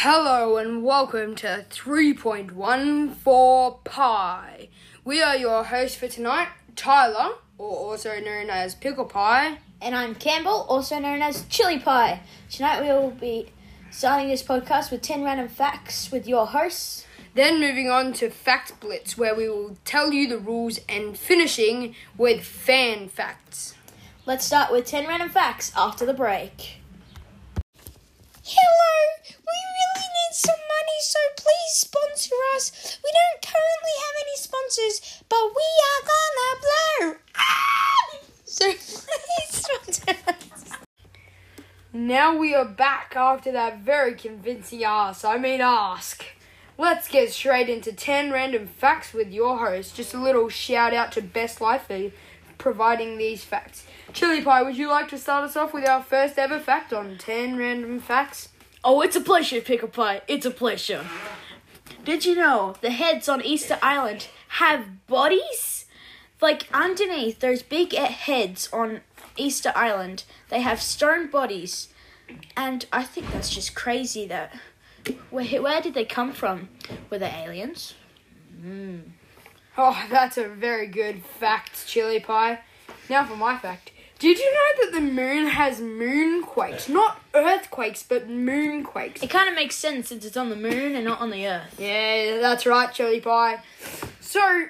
Hello and welcome to 3.14 Pi. We are your hosts for tonight, Tyler, or also known as Pickle Pie. And I'm Campbell, also known as Chili Pie. Tonight we will be starting this podcast with 10 random facts with your hosts. Then moving on to Fact Blitz, where we will tell you the rules and finishing with fan facts. Let's start with 10 random facts after the break. Hello, we really need some money, so please sponsor us. We don't currently have any sponsors, but we are gonna blow. Ah! So please sponsor us. Now we are back after that very convincing ask. I mean, ask. Let's get straight into 10 random facts with your host. Just a little shout out to Best Life for providing these facts. Chili Pie, would you like to start us off with our first ever fact on 10 random facts? Oh, it's a pleasure, Pickle Pie. It's a pleasure. Did you know the heads on Easter Island have bodies? Like underneath those big heads on Easter Island, they have stone bodies. And I think that's just crazy that. Where, where did they come from? Were they aliens? Hmm. Oh, that's a very good fact, Chili Pie. Now for my fact. Did you know that the moon has moonquakes? Not earthquakes, but moonquakes. It kind of makes sense since it's on the moon and not on the earth. Yeah, that's right, Chili Pie. So,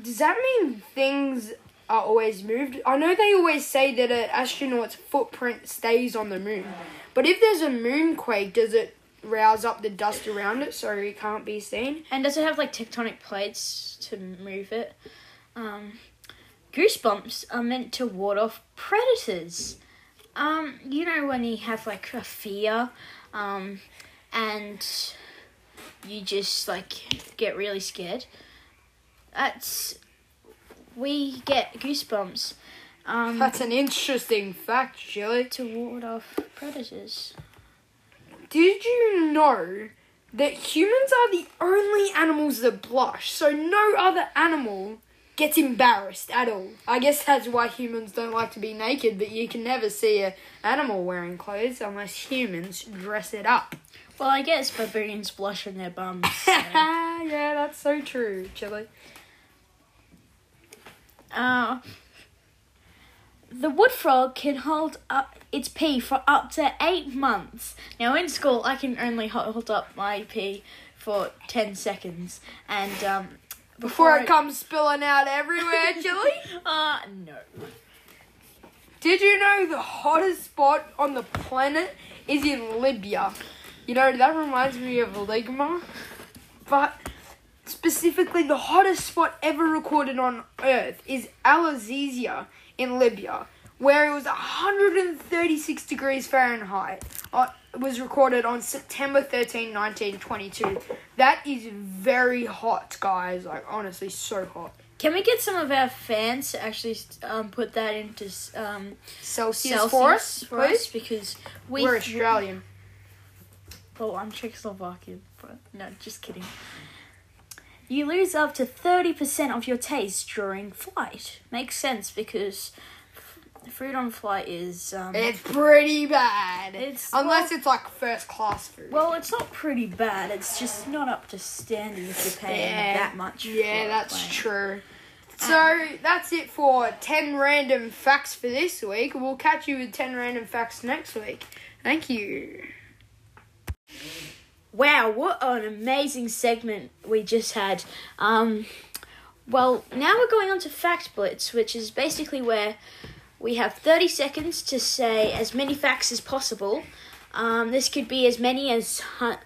does that mean things are always moved? I know they always say that an astronaut's footprint stays on the moon. But if there's a moonquake, does it rouse up the dust around it so it can't be seen? And does it have like tectonic plates to move it? Um, goosebumps are meant to ward off predators. Um, you know when you have like a fear, um, and you just like get really scared. That's we get goosebumps. Um, That's an interesting fact, Chili. to ward off predators. Did you know that humans are the only animals that blush? So no other animal gets embarrassed at all. I guess that's why humans don't like to be naked, but you can never see a animal wearing clothes unless humans dress it up. Well, I guess baboons blush on their bums. so- yeah, that's so true, Chili. Uh, the wood frog can hold up its pee for up to eight months. Now, in school, I can only hold up my pee for 10 seconds. And, um, Before it comes spilling out everywhere, Chili. Uh, no. Did you know the hottest spot on the planet is in Libya? You know, that reminds me of a Ligma. But specifically, the hottest spot ever recorded on Earth is Al Azizia in Libya, where it was 136 degrees Fahrenheit. Uh, was recorded on September 13, 1922. That is very hot, guys. Like, honestly, so hot. Can we get some of our fans to actually um, put that into um, Celsius, Celsius for us, for us? Because we. We're Australian. Oh, I'm Czechoslovakian, but no, just kidding. You lose up to 30% of your taste during flight. Makes sense because food on flight is. Um, It's pretty bad. It's- Unless well- it's like first class food. well, it's not pretty bad, it's just not up to standard if you're paying Yeah, that much. Yeah, that's true. So that's it for 10 random facts for this week. We'll catch you with 10 random facts next week. Thank you. Wow, what an amazing segment we just had. Um, well, now we're going on to Fact Blitz, which is basically where we have 30 seconds to say as many facts as possible. Um, this could be as many as. Hun-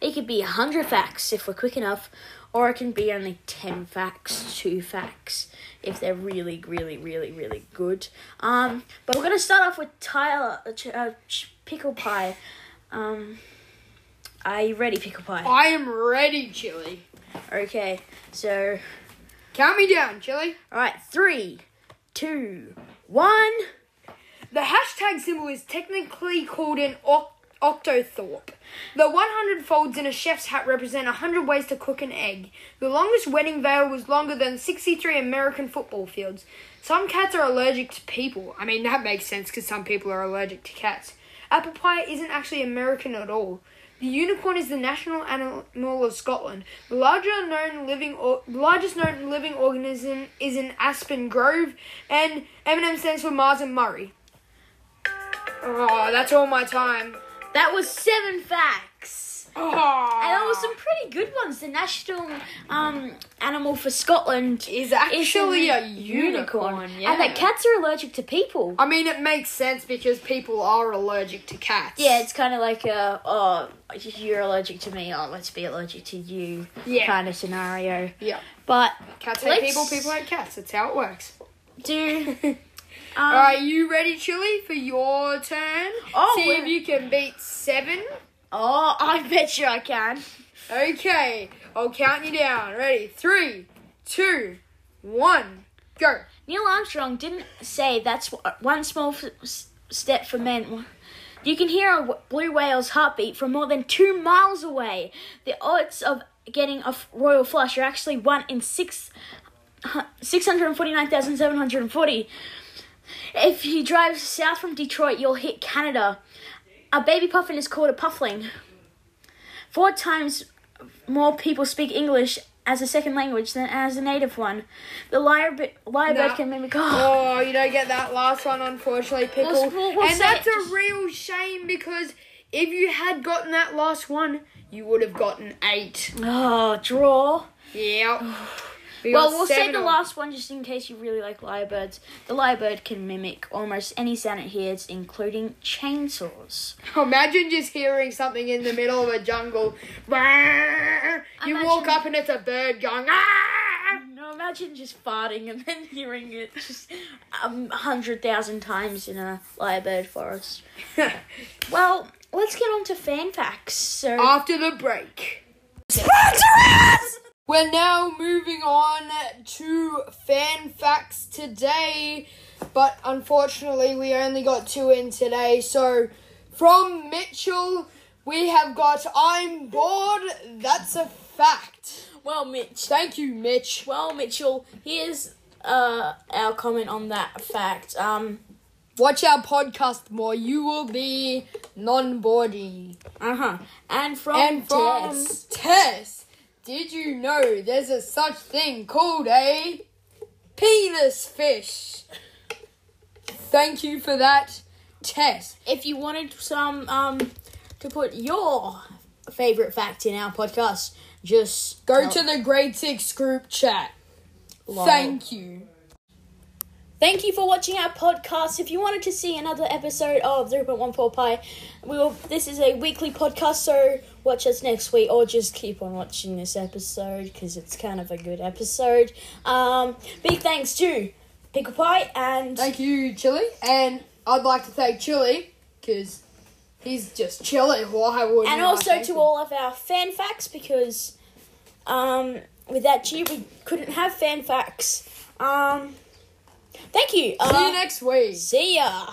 it could be 100 facts if we're quick enough, or it can be only 10 facts, 2 facts, if they're really, really, really, really good. Um, but we're going to start off with Tyler, uh, Ch- uh, Ch- Pickle Pie. Um, are you ready, Pickle Pie? I am ready, Chili. Okay, so, Count me down, Chili. alright, three, two, one. The hashtag symbol is technically called an oc- octothorpe. The 100 folds in a chef's hat represent 100 ways to cook an egg. The longest wedding veil was longer than 63 American football fields. Some cats are allergic to people. I mean, that makes sense because some people are allergic to cats. apple pie isn't actually American at all. The unicorn is the national animal of Scotland. The larger known living or, largest known living organism is an aspen grove, and M&M stands for Mars and Murray. Oh, that's all my time. That was seven facts. Oh. Some pretty good ones. The national um, animal for Scotland is actually is a unicorn. Yeah. And that cats are allergic to people. I mean, it makes sense because people are allergic to cats. Yeah, it's kind of like a, oh, you're allergic to me, oh, let's be allergic to you Yeah. kind of scenario. Yeah. But Cats hate people, people hate cats. That's how it works. do. Um, Are you ready, Chili, for your turn? Oh, See if you can beat seven. Oh, I bet you I can. Okay, I'll count you down. Ready? Three, two, one, go. Neil Armstrong didn't say that's uh, one small step for men. You can hear a blue whale's heartbeat from more than two miles away. The odds of getting a royal flush are actually one in six. 649,740. If you drive south from Detroit, you'll hit Canada. A baby puffin is called a puffling. Four times more people speak English as a second language than as a native one. The lyrebird, lyrebird No. can mimic. Oh, you don't get that last one, unfortunately, Pickle. We'll- we'll- we'll and that's it a real shame because if you had gotten that last one, you would have gotten eight. Oh, draw. Yeah. We Well, we'll say the last one just in case you really like lyrebirds. The lyrebird can mimic almost any sound it hears, including chainsaws. Imagine just hearing something in the middle of a jungle. You Imagine- walk up and it's a bird going. "Ah!" No, imagine just farting and then hearing it just um, a hundred thousand times in a lyrebird forest. Well, let's get on to fan facts. So, After the break. We're now moving on to fan facts today, but unfortunately, we only got two in today. So, from Mitchell, we have got I'm bored, that's a fact. well, Mitch. Thank you, Mitch. Well, Mitchell, here's uh, our comment on that fact. Um, Watch our podcast more, you will be non boardy. uh huh. And from And from Tess. Tess, did you know there's a such thing called a penis fish? Thank you for that, Tess. if you wanted some um to put your favorite fact in our podcast, just Go tell- to the grade six group chat. Lol. Thank you. Thank you for watching our podcast. If you wanted to see another episode of 0.14 Pi, we will. This is a weekly podcast, so watch us next week, or just keep on watching this episode because it's kind of a good episode. Um, big thanks to Pickle Pie and Thank you, Chili. And I'd like to thank Chili because he's just chilling. Why would and also to all of our fan facts because um, without you we couldn't have fan facts. Um, thank you. See Uh, you next week. see ya.